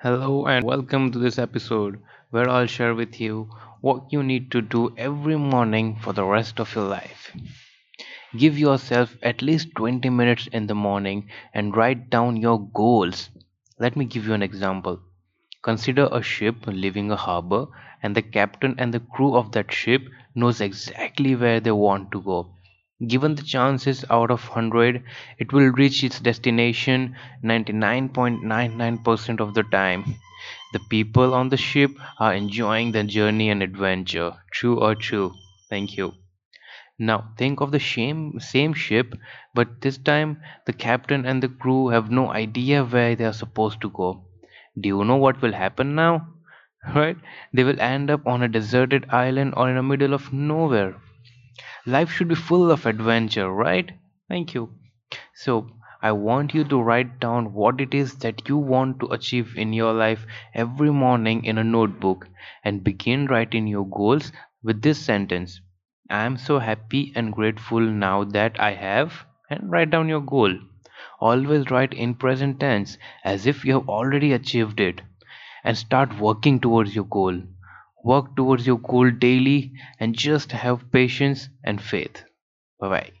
Hello and welcome to this episode where I'll share with you what you need to do every morning for the rest of your life. Give yourself at least 20 minutes in the morning and write down your goals. Let me give you an example. Consider a ship leaving a harbor and the captain and the crew of that ship knows exactly where they want to go. Given the chances out of 100, it will reach its destination 99.99% of the time. The people on the ship are enjoying the journey and adventure. True or true? Thank you. Now think of the same same ship, but this time the captain and the crew have no idea where they are supposed to go. Do you know what will happen now? Right? They will end up on a deserted island or in the middle of nowhere. Life should be full of adventure, right? Thank you. So, I want you to write down what it is that you want to achieve in your life every morning in a notebook and begin writing your goals with this sentence I am so happy and grateful now that I have, and write down your goal. Always write in present tense as if you have already achieved it and start working towards your goal. Work towards your goal daily and just have patience and faith. Bye bye.